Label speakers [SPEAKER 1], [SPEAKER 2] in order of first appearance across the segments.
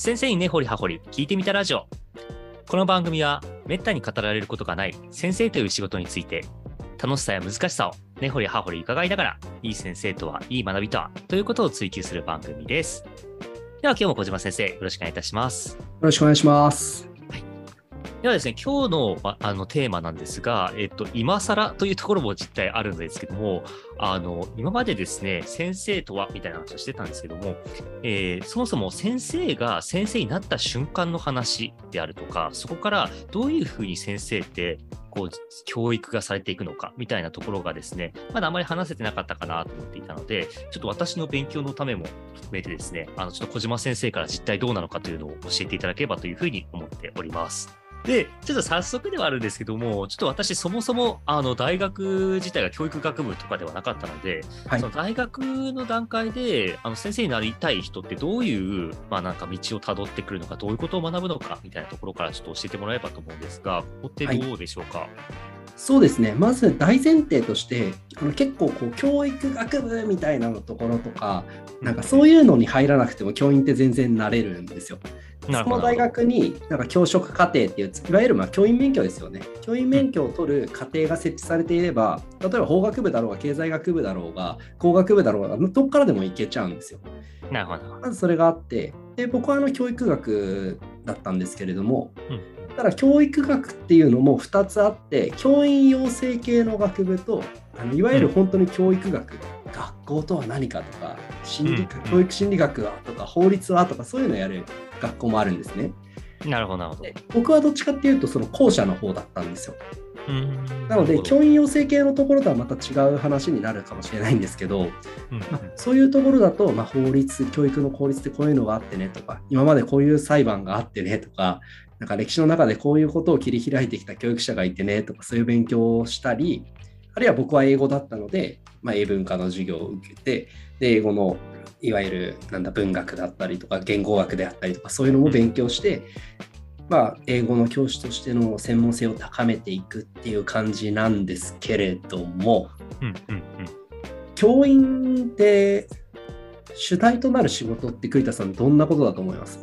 [SPEAKER 1] 先生に根掘り葉掘り聞いてみたラジオ。この番組はめったに語られることがない先生という仕事について楽しさや難しさを根掘り葉掘り伺いながらいい先生とはいい学びとはということを追求する番組です。では今日も小島先生よろしくお願いいたします。
[SPEAKER 2] よろしくお願いします。
[SPEAKER 1] ではですね、今日のあのテーマなんですが、えっと、今更というところも実態あるんですけども、あの、今までですね、先生とはみたいな話をしてたんですけども、えーそもそも先生が先生になった瞬間の話であるとか、そこからどういうふうに先生って、こう、教育がされていくのかみたいなところがですね、まだあまり話せてなかったかなと思っていたので、ちょっと私の勉強のためも含めてですね、あの、ちょっと小島先生から実態どうなのかというのを教えていただければというふうに思っております。で、ちょっと早速ではあるんですけども、ちょっと私、そもそもあの大学自体が教育学部とかではなかったので、
[SPEAKER 2] はい
[SPEAKER 1] その大学の段階であの先生になりたい人ってどういう、まあ、なんか道をたどってくるのか、どういうことを学ぶのかみたいなところからちょっと教えてもらえればと思うんですが、ここってどうでしょうか？
[SPEAKER 2] そうですね。まず大前提として、あの結構こう教育学部みたいなのところとか、なんかそういうのに入らなくても教員って全然なれるんですよ。その大学になんか教職課程っていう、いわゆるまあ教員免許ですよね。教員免許を取る課程が設置されていれば、例えば法学部だろうが経済学部だろうが工学部だろうが、どこからでも行けちゃうんですよ。
[SPEAKER 1] なるほど。
[SPEAKER 2] まずそれがあって、で僕はあの教育学だったんですけれども、
[SPEAKER 1] うん
[SPEAKER 2] ただ教育学っていうのも2つあって教員養成系の学部とあのいわゆる本当に教育学、学校とは何かとか心理教育心理学はとか法律はとかそういうのをやる学校もあるんですね。
[SPEAKER 1] なるほど、なるほど
[SPEAKER 2] で。僕はどっちかっていうとその後者の方だったんですよ。
[SPEAKER 1] うん
[SPEAKER 2] なので教員養成系のところとはまた違う話になるかもしれないんですけど、
[SPEAKER 1] うん
[SPEAKER 2] まあそういうところだと、まあ、法律、教育の法律ってこういうのがあってねとか、今までこういう裁判があってねとか、なんか歴史の中でこういうことを切り開いてきた教育者がいてねとか、そういう勉強をしたり、あるいは僕は英語だったので、まあ、英文化の授業を受けて、で英語のいわゆるなんだ文学だったりとか、言語学であったりとか、そういうのも勉強して、まあ、英語の教師としての専門性を高めていくっていう感じなんですけれども、
[SPEAKER 1] うんうんうん。
[SPEAKER 2] 教員って主体となる仕事って栗田さんどんなことだと思います？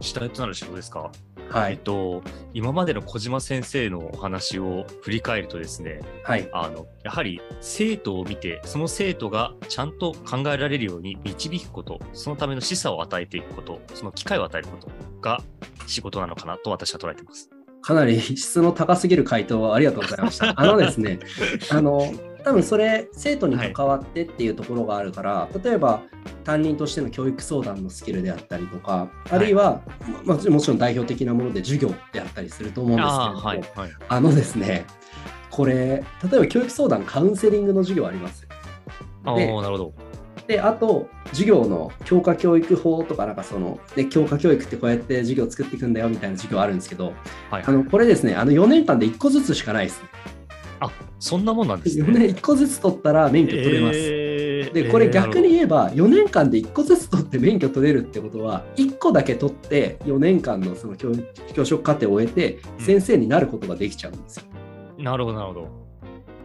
[SPEAKER 1] 主体となる仕事ですか？えっ
[SPEAKER 2] はい。
[SPEAKER 1] と、今までの小島先生のお話を振り返るとですね、
[SPEAKER 2] はい。
[SPEAKER 1] あのやはり生徒を見て、その生徒がちゃんと考えられるように導くこと、そのための示唆を与えていくこと、その機会を与えることが仕事なのかなと私は捉えています。
[SPEAKER 2] かなり質の高すぎる回答をありがとうございました。あのですね、あの、多分それ生徒に関わってっていうところがあるから、例えば担任としての教育相談のスキルであったりとか、あるいは、まあ、もちろん代表的なもので授業であったりすると思うんですけれども、
[SPEAKER 1] はい、はい。
[SPEAKER 2] あのですね、これ、例えば教育相談、カウンセリングの授業あります。
[SPEAKER 1] あなるほど。
[SPEAKER 2] で、あと、授業の教科教育法とか、なんかその、で、教科教育ってこうやって授業を作っていくんだよみたいな授業あるんですけど、
[SPEAKER 1] はい、
[SPEAKER 2] あの、これですね、あの4年間で1個ずつしかないですね。
[SPEAKER 1] あそんなもんなんですね。
[SPEAKER 2] 4年1個ずつ取ったら免許取れます。
[SPEAKER 1] えー
[SPEAKER 2] で、これ逆に
[SPEAKER 1] えー
[SPEAKER 2] 言えば、4年間で1個ずつ取って免許取れるってことは、1個だけ取って4年間のその教教職課程を終えて、
[SPEAKER 1] うん
[SPEAKER 2] 先生になることができちゃうんですよ。
[SPEAKER 1] なるほど、なるほど。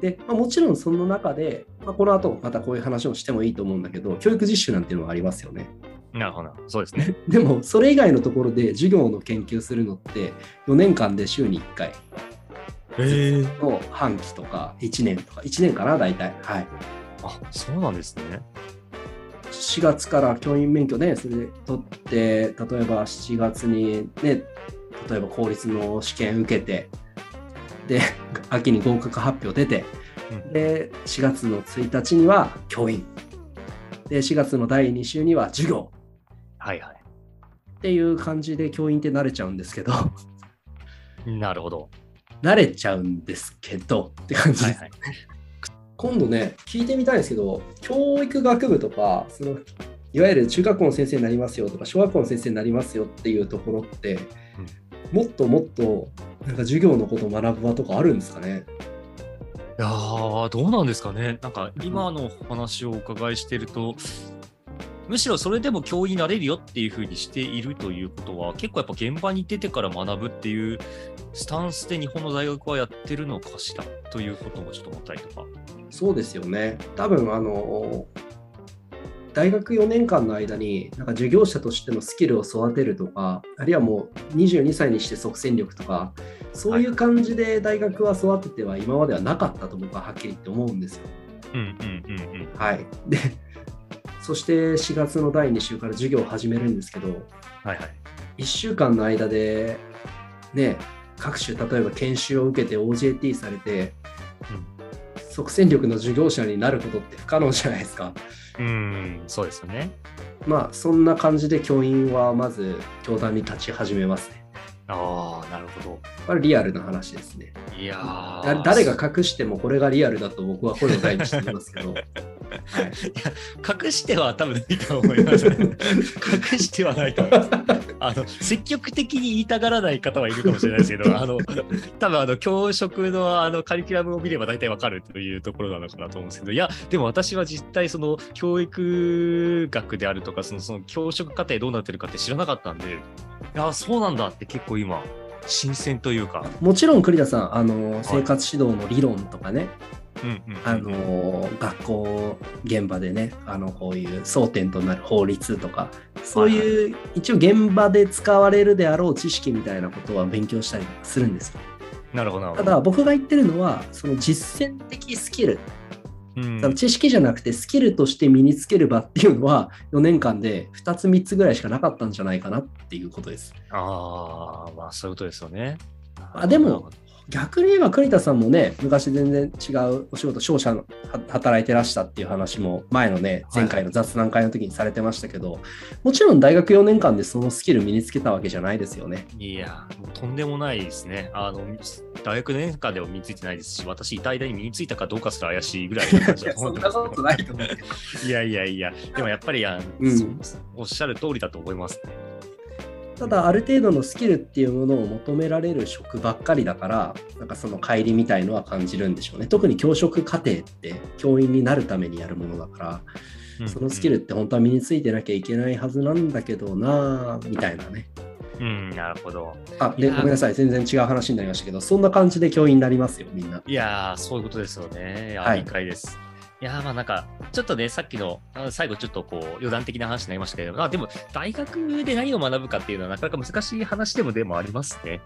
[SPEAKER 2] で、まあ、もちろんその中で、まあ、この後またこういう話をしてもいいと思うんだけど、教育実習なんていうのがありますよね。
[SPEAKER 1] なるほど、そうですね。
[SPEAKER 2] でも、それ以外のところで授業の研究するのって、4年間で週に1回
[SPEAKER 1] えー、
[SPEAKER 2] の半期とか1年とか、1年かな、大体。はい。
[SPEAKER 1] あそうなんですね。
[SPEAKER 2] 4月から教員免許ね、それで取って、例えば7月にね、例えば公立の試験受けて、で、秋に合格発表出て、
[SPEAKER 1] うん
[SPEAKER 2] で、4月の1日には教員。で、4月の第2週には授業。
[SPEAKER 1] はいは
[SPEAKER 2] っていう感じで教員って慣れちゃうんですけど、
[SPEAKER 1] い。なるほど。
[SPEAKER 2] 慣れちゃうんですけどって感じです。
[SPEAKER 1] はいはい。
[SPEAKER 2] 今度ね、聞いてみたいんですけど、教育学部とか、そのいわゆる中学校の先生になりますよとか、小学校の先生になりますよっていうところって、もっともっとなんか授業のことを学ぶ場とかあるんですかね？
[SPEAKER 1] いやー、どうなんですかね。なんか今のお話をお伺いしてると、むしろそれでも教員になれるよっていうふうにしているということは、結構やっぱ現場に出てから学ぶっていうスタンスで日本の大学はやってるのかしらということもちょっと思ったりとか。
[SPEAKER 2] そうですよね。多分あの大学4年間の間になんか授業者としてのスキルを育てるとかあるいはもう22歳にして即戦力とかそういう感じで大学は育てては今まではなかったと僕ははっきり言って思うんですよ。はい、でそして4月の第2週から授業を始めるんですけど
[SPEAKER 1] はいはい。
[SPEAKER 2] 1週間の間でね各種例えば研修を受けて OJT されて即戦力の授業者になることって不可能じゃないですか。
[SPEAKER 1] うん、うんそうですよね。
[SPEAKER 2] まあそんな感じで教員はまず教壇に立ち始めますね。
[SPEAKER 1] ああ、なるほ
[SPEAKER 2] これリアルな話ですね。
[SPEAKER 1] ど。いや
[SPEAKER 2] 誰が隠してもこれがリアルだと僕は声を大にしていますけど。はい、
[SPEAKER 1] 隠しては多分ないと思います。隠してはないと思います。あの積極的に言いたがらない方はいるかもしれないですけど、あの多分あの教職のあのカリキュラムを見れば大体わかるというところなのかなと思うんですけど、いや、でも私は実態その教育学であるとか、そのその教職課程どうなってるかって知らなかったんで、いや、そうなんだって結構今、新鮮というか、
[SPEAKER 2] もちろん栗田さんあの生活指導の理論とかね、
[SPEAKER 1] うん
[SPEAKER 2] あの学校現場でねあのこういう争点となる法律とかそういう一応現場で使われるであろう知識みたいなことは勉強したりするんですよ。
[SPEAKER 1] なるほどなるほど。
[SPEAKER 2] ただ僕が言ってるのはその実践的スキル
[SPEAKER 1] うん
[SPEAKER 2] その知識じゃなくてスキルとして身につける場っていうのは4年間で2つ3つぐらいしかなかったんじゃないかなっていうことです。
[SPEAKER 1] ああ、まあそういうことですよね。
[SPEAKER 2] あでも、逆に言えば栗田さんもね昔全然違うお仕事商社のは働いてらしたっていう話も前のね前回の雑談会の時にされてましたけど、もちろん大学4年間でそのスキル身につけたわけじゃないですよね。
[SPEAKER 1] いや、もうとんでもないですね。あの、大学年間でも身についてないですし、私、いた間に身についたかどうかすら怪しいぐらいの感じだと思ってますけど
[SPEAKER 2] な い
[SPEAKER 1] やいやいや、でもやっぱりあの、
[SPEAKER 2] うん
[SPEAKER 1] おっしゃる通りだと思いますね。
[SPEAKER 2] ただある程度のスキルっていうものを求められる職ばっかりだからなんかその乖離みたいのは感じるんでしょうね特に教職課程って教員になるためにやるものだからそのスキルって本当は身についてなきゃいけないはずなんだけどなみたいなね
[SPEAKER 1] うん、うん、なるほど。
[SPEAKER 2] あでごめんなさい全然違う話になりましたけどそんな感じで教員になりますよみんない
[SPEAKER 1] やー、そういうことですよね。
[SPEAKER 2] はい
[SPEAKER 1] 理解です。いやまあなんか、ちょっとね、さっきの、最後ちょっとこう、余談的な話になりましたけど、あでも、大学で何を学ぶかっていうのはなかなか難しい話でもでもありますね。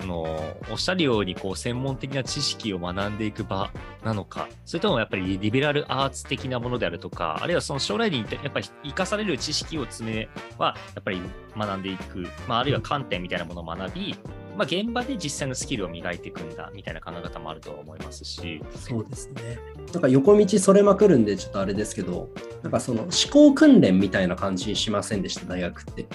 [SPEAKER 1] あのおっしゃるようにこう専門的な知識を学んでいく場なのか、それともやっぱりリベラルアーツ的なものであるとか、あるいはその将来にやっぱり生かされる知識を詰めはやっぱり学んでいく、まあ、あるいは観点みたいなものを学び、まあ、現場で実際のスキルを磨いていくんだみたいな考え方もあるとは思いますし、
[SPEAKER 2] そうですね。なんか横道それまくるんでちょっとあれですけどなんかその思考訓練みたいな感じしませんでした大学って。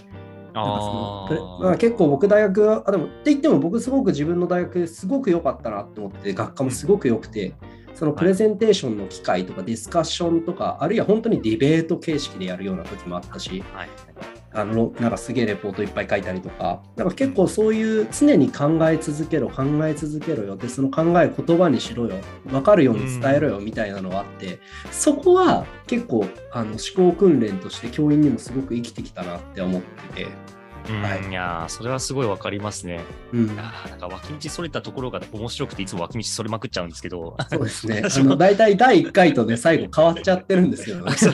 [SPEAKER 2] なんかそのプレまあ、結構僕大学はあでもって言っても僕すごく自分の大学すごく良かったなって思ってて学科もすごく良くてそのプレゼンテーションの機会とかディスカッションとかあるいは本当にディベート形式でやるような時もあったし
[SPEAKER 1] はい、
[SPEAKER 2] あのなんかすげえレポートいっぱい書いたりとか。なんか結構そういう常に考え続けろ考え続けろよ。でその考え言葉にしろよ。分かるように伝えろよみたいなのがあって。そこは結構あの思考訓練として教員にもすごく生きてきたなって思ってて。
[SPEAKER 1] うん
[SPEAKER 2] はい
[SPEAKER 1] いやーそれはすごいわかりますね。
[SPEAKER 2] うん
[SPEAKER 1] なんか脇道それたところが面白くていつも脇道それまくっちゃうんですけど。
[SPEAKER 2] そうですね。大体第1回とね、最後変わっちゃってるんですけど ね。
[SPEAKER 1] そう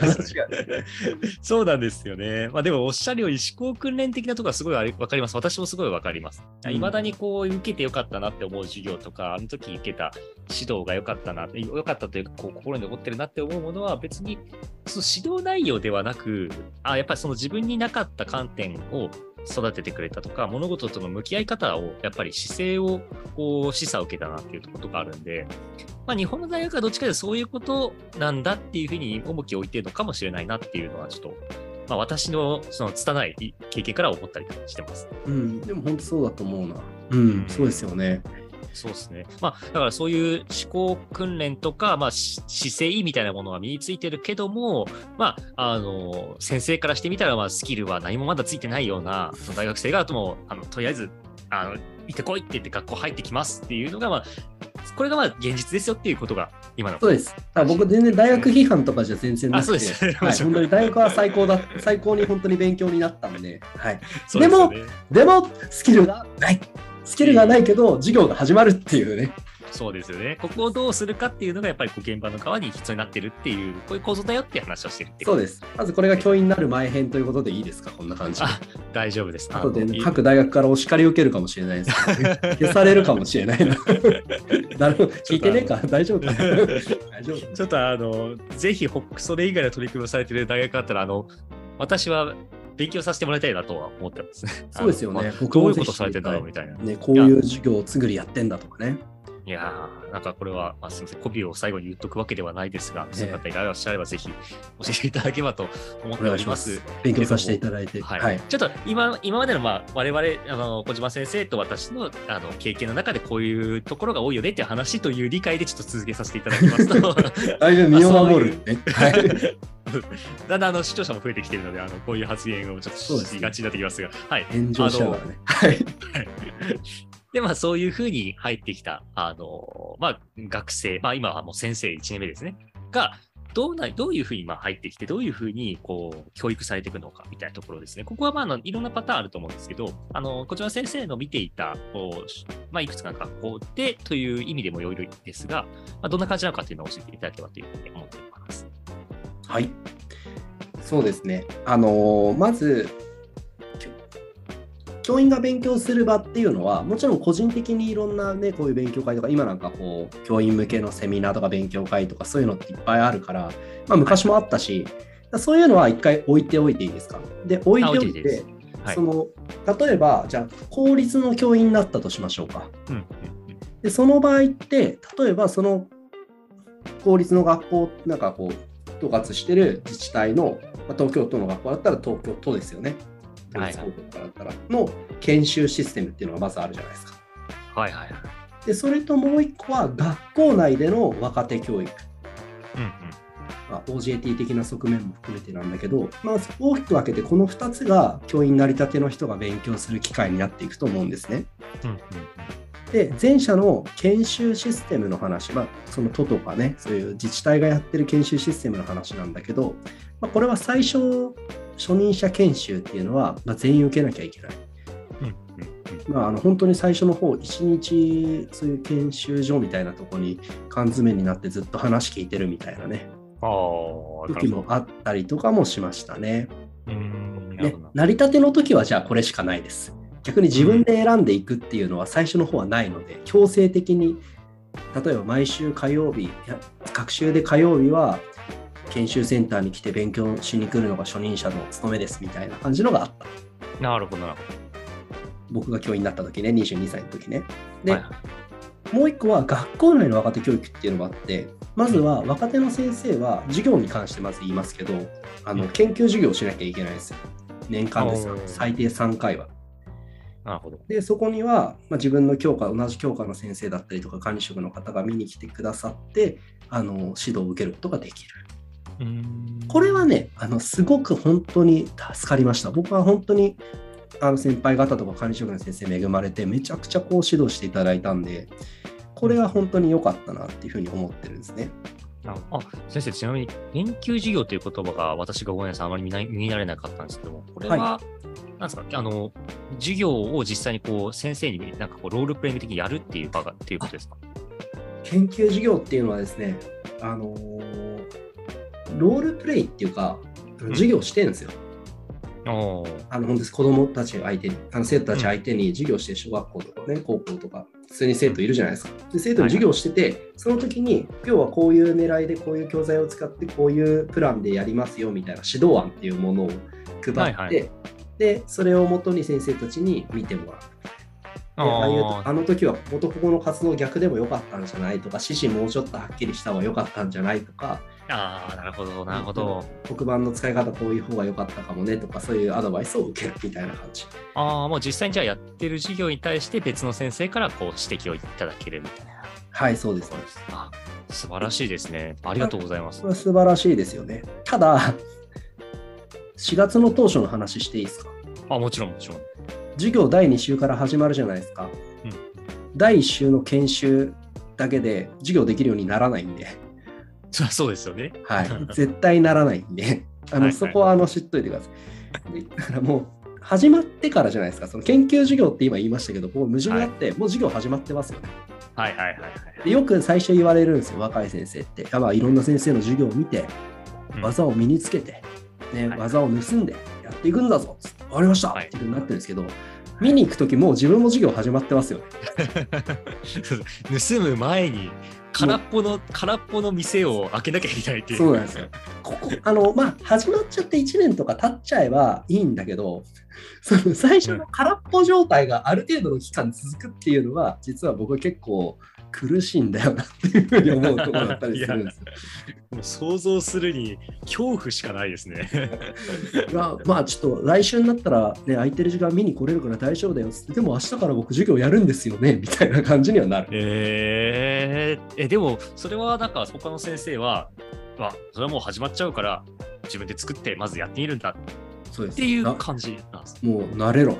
[SPEAKER 1] そうなんですよね。まあでもおっしゃるように思考訓練的なところはすごいわかります。私もすごいわかります。
[SPEAKER 2] うん
[SPEAKER 1] いまだにこう受けてよかったなって思う授業とか、あの時受けた指導が良かったな、良かったというかこう心に残ってるなって思うものは別にその指導内容ではなく、あやっぱりその自分になかった観点を育ててくれたとか、物事との向き合い方を、やっぱり姿勢をこう示唆を受けたなっていうことがあるんで、まあ、日本の大学はどっちかというとそういうことなんだっていうふうに重きを置いてるのかもしれないなっていうのはちょっと、まあ、私のその拙い経験から思ったりしてます。
[SPEAKER 2] うん、でも本当そうだと思うな。うん、そうですよね。
[SPEAKER 1] そうですね。まあ、だからそういう思考訓練とか、まあ、し姿勢みたいなものは身についてるけども、まあ、あの、先生からしてみたら、まあ、スキルは何もまだついてないようなその大学生が、もう、あの、とりあえず、あの、行ってこいって言って学校入ってきますっていうのが、まあ、これがまあ現実ですよっていうことが今の。
[SPEAKER 2] そうです。だから僕、全然大学批判とかじゃ全然なくて、
[SPEAKER 1] あそうです
[SPEAKER 2] はい、本当に大学は最高だ、最高に本当に勉強になったんで、はい。
[SPEAKER 1] ですよね
[SPEAKER 2] でも、スキルがない。スキルがないけど、授業が始まるっていうね。
[SPEAKER 1] そうですよね。ここをどうするかっていうのが、やっぱりこう現場の側に必要になってるっていう、こういう構造だよっていう話をしてるって
[SPEAKER 2] そうです。まずこれが教員になる前編ということでいいですか、こんな感じ
[SPEAKER 1] 大丈夫です。
[SPEAKER 2] あとで各大学からお叱り受けるかもしれないですね、消されるかもしれないな。なるほど。聞いてねえか、大丈夫か？大丈夫
[SPEAKER 1] ちょっとあの、ぜひ、ホックそれ以外の取り組みをされてる大学あったら、あの、私は勉強させてもらいたいなとは思ってますね。
[SPEAKER 2] そうですよね
[SPEAKER 1] どういうことされてんだろうみたいな。
[SPEAKER 2] ね、こういう授業をつぐりやってんだとかね。
[SPEAKER 1] いやー、なんかこれは、まあ、すみません、コピーを最後に言っとくわけではないですが、そういう方いらっしゃれば、ぜひ教えていただければと思ってお
[SPEAKER 2] お願いしま
[SPEAKER 1] りますす。。
[SPEAKER 2] 勉強させていただいて。
[SPEAKER 1] はい
[SPEAKER 2] はい。
[SPEAKER 1] ちょっと今今までの、まあ、我々あの小島先生と私のあの経験の中でこういうところが多いよねっていう話という理解でちょっと続けさせていただきますと
[SPEAKER 2] 身を守るね。はい。
[SPEAKER 1] だんだんあの視聴者も増えてきているのであのこういう発言をちょっとしがちになってきますが、はい、
[SPEAKER 2] 炎上しながらね。はい。
[SPEAKER 1] で、まあ、そういうふうに入ってきた、あの、まあ、学生、まあ、今はもう先生1年目ですね、が、どうな、どういうふうにまあ入ってきて、どういうふうにこう教育されていくのかみたいなところですね。ここはまあのいろんなパターンあると思うんですけど、あのこちら先生の見ていたこう、まあ、いくつかの学校でという意味でもよいですが、まあ、どんな感じなのかというのを教えていただければというふうに思っています。
[SPEAKER 2] はい。そうですね。あのまず、教員が勉強する場っていうのは、もちろん個人的にいろんなね、こういう勉強会とか、今なんかこう、教員向けのセミナーとか勉強会とか、そういうのっていっぱいあるから、まあ、昔もあったし、そういうのは一回置いておいていいですか？で、置いておいてその、例えば、じゃあ、公立の教員になったとしましょうか。
[SPEAKER 1] うんうん
[SPEAKER 2] で、その場合って、例えばその公立の学校、なんかこう、統括してる自治体の、まあ東京都の学校だったら東京都ですよね。都
[SPEAKER 1] はい
[SPEAKER 2] 立高校とかだったら、の研修システムっていうのがまずあるじゃないですか。
[SPEAKER 1] はいはい。
[SPEAKER 2] で、それともう一個は学校内での若手教育。
[SPEAKER 1] うんうん
[SPEAKER 2] まあ、OJT 的な側面も含めてなんだけど、まあ、大きく分けてこの2つが教員なりたての人が勉強する機会になっていくと思うんですね。
[SPEAKER 1] うんうん
[SPEAKER 2] で、前者の研修システムの話、まあ、その都とかね、そういう自治体がやってる研修システムの話なんだけど、まあ、これは最初、初任者研修っていうのは、まあ、全員受けなきゃいけない。まあ、あの本当に最初の方、1日、そういう研修所みたいなとこに缶詰になってずっと話聞いてるみたいなね、
[SPEAKER 1] あ
[SPEAKER 2] 時。もあったりとかもしましたね。
[SPEAKER 1] うーん
[SPEAKER 2] ね。成り立ての時はじゃあこれしかないです。逆に自分で選んでいくっていうのは最初の方はないので、強制的に、例えば毎週火曜日、学習で火曜日は研修センターに来て勉強しに来るのが初任者の務めですみたいな感じのがあった。
[SPEAKER 1] なるほど、なるほ
[SPEAKER 2] 僕が教員になった時ね、22歳の時ね。
[SPEAKER 1] ど。
[SPEAKER 2] で、
[SPEAKER 1] はいはい
[SPEAKER 2] もう一個は学校内の若手教育っていうのがあって、まずは若手の先生は授業に関してまず言いますけど、あの研究授業をしなきゃいけないんですよ。年間でさ
[SPEAKER 1] おー
[SPEAKER 2] 最低3回は。
[SPEAKER 1] なるほど。
[SPEAKER 2] で、そこには、まあ、自分の教科、同じ教科の先生だったりとか、管理職の方が見に来てくださって、あの指導を受けることができる。これはね、あのすごく本当に助かりました。僕は本当にあの先輩方とか管理職の先生恵まれて、めちゃくちゃこう指導していただいたんで、これは本当に良かったなっていうふうに思ってるんですね。
[SPEAKER 1] ああ先生、ちなみに研究授業という言葉が私がごめんなさい、あまり見な見慣れなかったんですけども、これは、
[SPEAKER 2] は
[SPEAKER 1] なんですか、あの、授業を実際にこう先生になんかこうロールプレイング的にやるっていう場がっていうことですか？
[SPEAKER 2] 研究授業っていうのはですね、あのーロールプレイっていうか、授業してるんですよ。
[SPEAKER 1] おー。
[SPEAKER 2] あの本当です。子供たち相手に、あの生徒たち相手に授業して、小学校とかね、高校とか、普通に生徒いるじゃないですか。で生徒に授業してて、その時に、今日はこういう狙いで、こういう教材を使って、こういうプランでやりますよみたいな指導案っていうものを配って、
[SPEAKER 1] はいはい。
[SPEAKER 2] で、それをもとに先生たちに見てもらう。でああいう
[SPEAKER 1] あ
[SPEAKER 2] あの時は元ここの活動逆でもよかったんじゃないとか、指示もうちょっとはっきりした方がよかったんじゃないとか、
[SPEAKER 1] あー、なるほど、なるほど。
[SPEAKER 2] 黒板の使い方こういう方が良かったかもねとか、そういうアドバイスを受けるみたいな感じ。
[SPEAKER 1] ああ、もう実際にじゃあやってる授業に対して別の先生からこう指摘をいただけるみたいな。
[SPEAKER 2] はい、そうです。
[SPEAKER 1] あ素晴らしいですね。ありがとうございます
[SPEAKER 2] こ。れは素晴らしいですよね。ただ、4月の当初の話していいですか？
[SPEAKER 1] あ、もちろん、もちろん。
[SPEAKER 2] 授業第2週から始まるじゃないですか。
[SPEAKER 1] うん
[SPEAKER 2] 第1週の研修だけで授業できるようにならないんで、
[SPEAKER 1] そりゃそうですよね。
[SPEAKER 2] はい、絶対ならないんで、あのそこはあの知っといてください。でだからもう始まってからじゃないですか、その研究授業って今言いましたけど、もう矛盾があって、もう授業始まってますよね。
[SPEAKER 1] はいはいはいはい。
[SPEAKER 2] でよく最初言われるんですよ、若い先生って。やばい、いろんな先生の授業を見て、
[SPEAKER 1] うん
[SPEAKER 2] 技を身につけて、ね
[SPEAKER 1] はい
[SPEAKER 2] 技を盗んでやっていくんだぞつって、わかりました、
[SPEAKER 1] はい
[SPEAKER 2] っていうふうになってるんですけど、見に行くときもう自分も授業始まってますよ ね。
[SPEAKER 1] 盗む前に空っぽの空っぽの店を開けなきゃいけないっていう。
[SPEAKER 2] そうなんですよ。ここ、あの、まあ、始まっちゃって1年とか経っちゃえばいいんだけど、その最初の空っぽ状態がある程度の期間続くっていうのは、実は僕は結構苦しいんだよなっていうふうに思うところだったりするんですよ。
[SPEAKER 1] もう想像するに恐怖しかないですね。
[SPEAKER 2] い やまあちょっと来週になったら、ね、空いてる時間見に来れるから大丈夫だよでも明日から僕授業やるんですよねみたいな感じにはなる。
[SPEAKER 1] えー、えでもそれはなんか他の先生は、まあ、それはもう始まっちゃうから自分で作ってまずやってみるんだっていう
[SPEAKER 2] な
[SPEAKER 1] 感じなんです。
[SPEAKER 2] もう慣れろ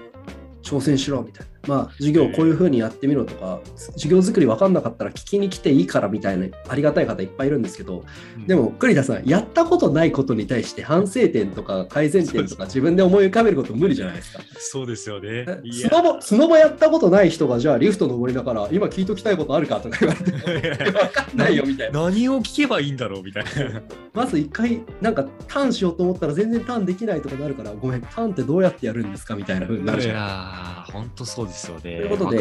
[SPEAKER 2] 挑戦しろみたいな。まあ授業こういうふうにやってみろとか、授業作り分かんなかったら聞きに来ていいからみたいなありがたい方いっぱいいるんですけど、でも栗田さんやったことないことに対して反省点とか改善点とか自分で思い浮かべること無理じゃないですか。
[SPEAKER 1] そうですよね。い
[SPEAKER 2] ス
[SPEAKER 1] や
[SPEAKER 2] ノボスノボやったことない人がじゃあリフト登りながら今聞いときたいことあるかとか言われて も分かんないよみたいな。
[SPEAKER 1] 何を聞けばいいんだろうみたいな。
[SPEAKER 2] まず一回なんかターンしようと思ったら全然ターンできないとかなるからごめんターンってどうやってやるんですかみたいな風になるじゃん。
[SPEAKER 1] やー、本当そうですよね。と
[SPEAKER 2] いうことで。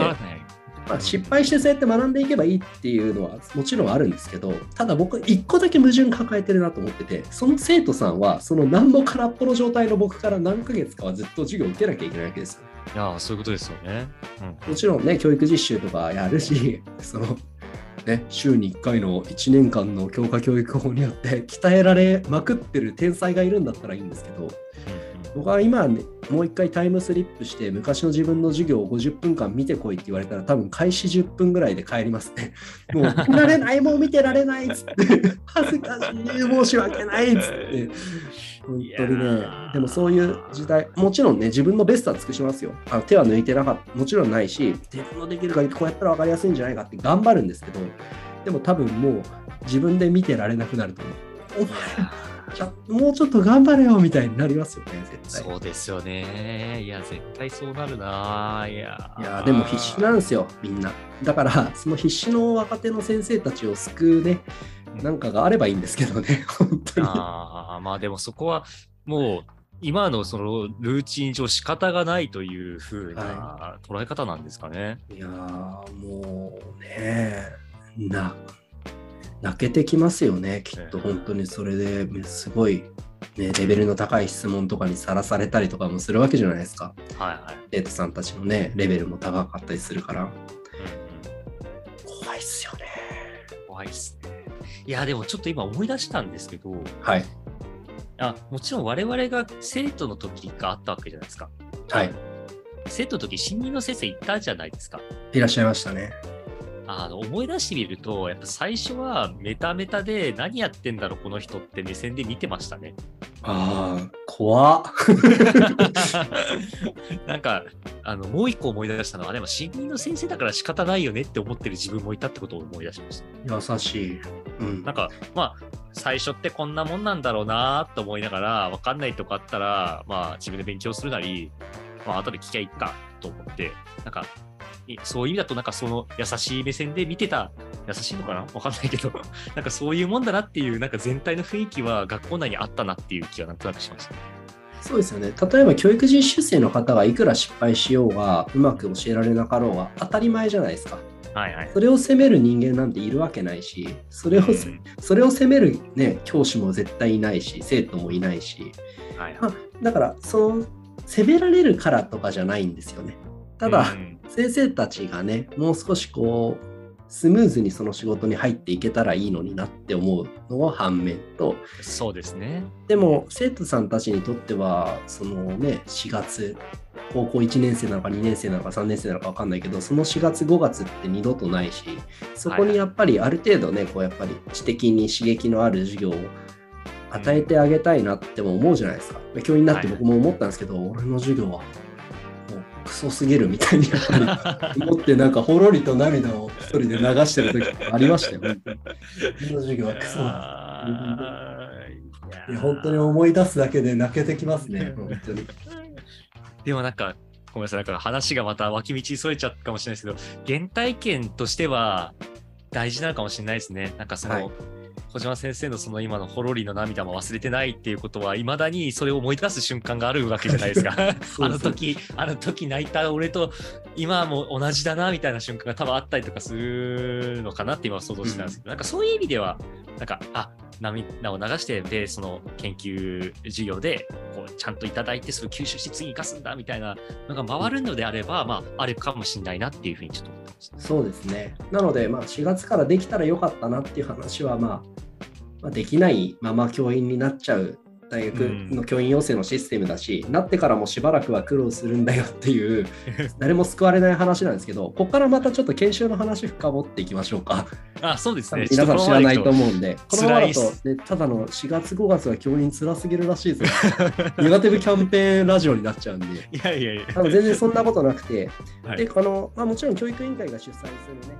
[SPEAKER 2] まあ、失敗してそうやって学んでいけばいいっていうのはもちろんあるんですけどただ僕一個だけ矛盾抱えてるなと思っててその生徒さんはその何の空っぽの状態の僕から何ヶ月かはずっと授業を受けなきゃいけないわけですよ。
[SPEAKER 1] いやー、そういうことですよね。うん
[SPEAKER 2] もちろんね教育実習とかやるしそのね、週に1回の1年間の教科教育法によって鍛えられまくってる天才がいるんだったらいいんですけど僕は今、ね、もう一回タイムスリップして昔の自分の授業を50分間見てこいって言われたら多分開始10分ぐらいで帰りますね。もう見られない、もう見てられないっつって、恥ずかしい、申し訳ないっつって。本当に
[SPEAKER 1] い
[SPEAKER 2] ねでもそういう時代、もちろんね、自分のベストは尽くしますよ。あの手は抜いてなかった、もちろんないし、自分のできる限りこうやったら分かりやすいんじゃないかって頑張るんですけど、でも多分もう自分で見てられなくなると思う。お前もうちょっと頑張れよみたいになりますよね、絶対。
[SPEAKER 1] そうですよね。いや、絶対そうなるな。いやー、
[SPEAKER 2] いやーでも必死なんですよ、みんな。だから、その必死の若手の先生たちを救うね、なんかがあればいいんですけどね、本当に。
[SPEAKER 1] あーまあでもそこはもう今のそのルーチン上仕方がないというふうな捉え方なんですかね。
[SPEAKER 2] いやーもうね、な、泣けてきますよね、きっと、
[SPEAKER 1] ね
[SPEAKER 2] 本当にそれですごい、ね、レベルの高い質問とかにさらされたりとかもするわけじゃないですか。
[SPEAKER 1] はいはい。
[SPEAKER 2] 生徒さんたちのね、レベルも高かったりするから、
[SPEAKER 1] うんうん
[SPEAKER 2] 怖いっすよね。
[SPEAKER 1] 怖いっすね。いや、でもちょっと今思い出したんですけど、
[SPEAKER 2] はい。
[SPEAKER 1] あもちろん我々が生徒の時があったわけじゃないですか。
[SPEAKER 2] はい。
[SPEAKER 1] 生徒の時、新任の先生いたじゃないですか。
[SPEAKER 2] いらっしゃいましたね。
[SPEAKER 1] あの思い出してみると、やっぱ最初はメタメタで何やってんだろう、この人って目線で見てましたね。
[SPEAKER 2] ああ、怖っ。
[SPEAKER 1] なんか、あの、もう一個思い出したのは、でも、新任の先生だから仕方ないよねって思ってる自分もいたってことを思い出しました。
[SPEAKER 2] 優しい。うん
[SPEAKER 1] なん。か、まあ、最初ってこんなもんなんだろうなと思いながら、わかんないとこあったら、まあ、自分で勉強するなり、まあ、後で聞きゃいいかと思って、なんか、いそういう意味だと、なんかその優しい目線で見てた、優しいのかな？わかんないけど、なんかそういうもんだなっていう、なんか全体の雰囲気は学校内にあったなっていう気はなんとなくしました。
[SPEAKER 2] そうですよね。例えば教育実習生の方がいくら失敗しようが、うまく教えられなかろうが当たり前じゃないですか。
[SPEAKER 1] はいはい。
[SPEAKER 2] それを責める人間なんているわけないし、それをせ、
[SPEAKER 1] うん
[SPEAKER 2] それを責める、ね、教師も絶対いないし、生徒もいないし、
[SPEAKER 1] はいはい
[SPEAKER 2] まあ、だから、その、責められるからとかじゃないんですよね。ただ、
[SPEAKER 1] うん
[SPEAKER 2] 先生たちがね、もう少しこう、スムーズにその仕事に入っていけたらいいのになって思うのを反面と、
[SPEAKER 1] そうですね。
[SPEAKER 2] でも生徒さんたちにとってはそのね4月高校1年生なのか2年生なのか3年生なのか分かんないけどその4月5月って二度とないしそこにやっぱりある程度ねこうやっぱり知的に刺激のある授業を与えてあげたいなっても思うじゃないですか。教員になって僕も思ったんですけど、俺の授業はクソすぎるみたいにやっぱり思ってなんかほろりと涙を一人で流してる時もありましたよ。本当の授業はクソいや本当に思い出すだけで泣けてきますね、本当に。
[SPEAKER 1] でもなんか、ごめんなさい、なんか話がまた脇道にそれちゃったかもしれないですけど、原体験としては大事なのかもしれないですね。なんかその、
[SPEAKER 2] はい
[SPEAKER 1] 小島先生のその今のほろりの涙も忘れてないっていうことは、いまだにそれを思い出す瞬間があるわけじゃないですか。あの時、あの時泣いた俺と今も同じだなみたいな瞬間が多分あったりとかするのかなって今は想像してたんですけど、なんかそういう意味では、なんか、あ涙を流して、で、その研究授業でこうちゃんといただいて、それを吸収して次に生かすんだみたいなのが回るのであれば、まあ、あるかもしれないなっていうふうにちょっと思ってました。
[SPEAKER 2] そうですね。なので、まあ、4月からできたらよかったなっていう話は、まあ、まあ、できないまま教員になっちゃう大学の教員養成のシステムだし、なってからもしばらくは苦労するんだよっていう、誰も救われない話なんですけど、ここからまたちょっと研修の話深掘っていきましょうか。
[SPEAKER 1] あ、そうですね。
[SPEAKER 2] 皆さん知らないと
[SPEAKER 1] う。
[SPEAKER 2] 思うんで、このままだとね、ただの4月、5月は教員辛すぎるらしいぞ。ネガティブキャンペーンラジオになっちゃうんで。
[SPEAKER 1] いやいやいや。
[SPEAKER 2] 全然そんなことなくて、
[SPEAKER 1] はい
[SPEAKER 2] であのまあ、もちろん教育委員会が主催するね、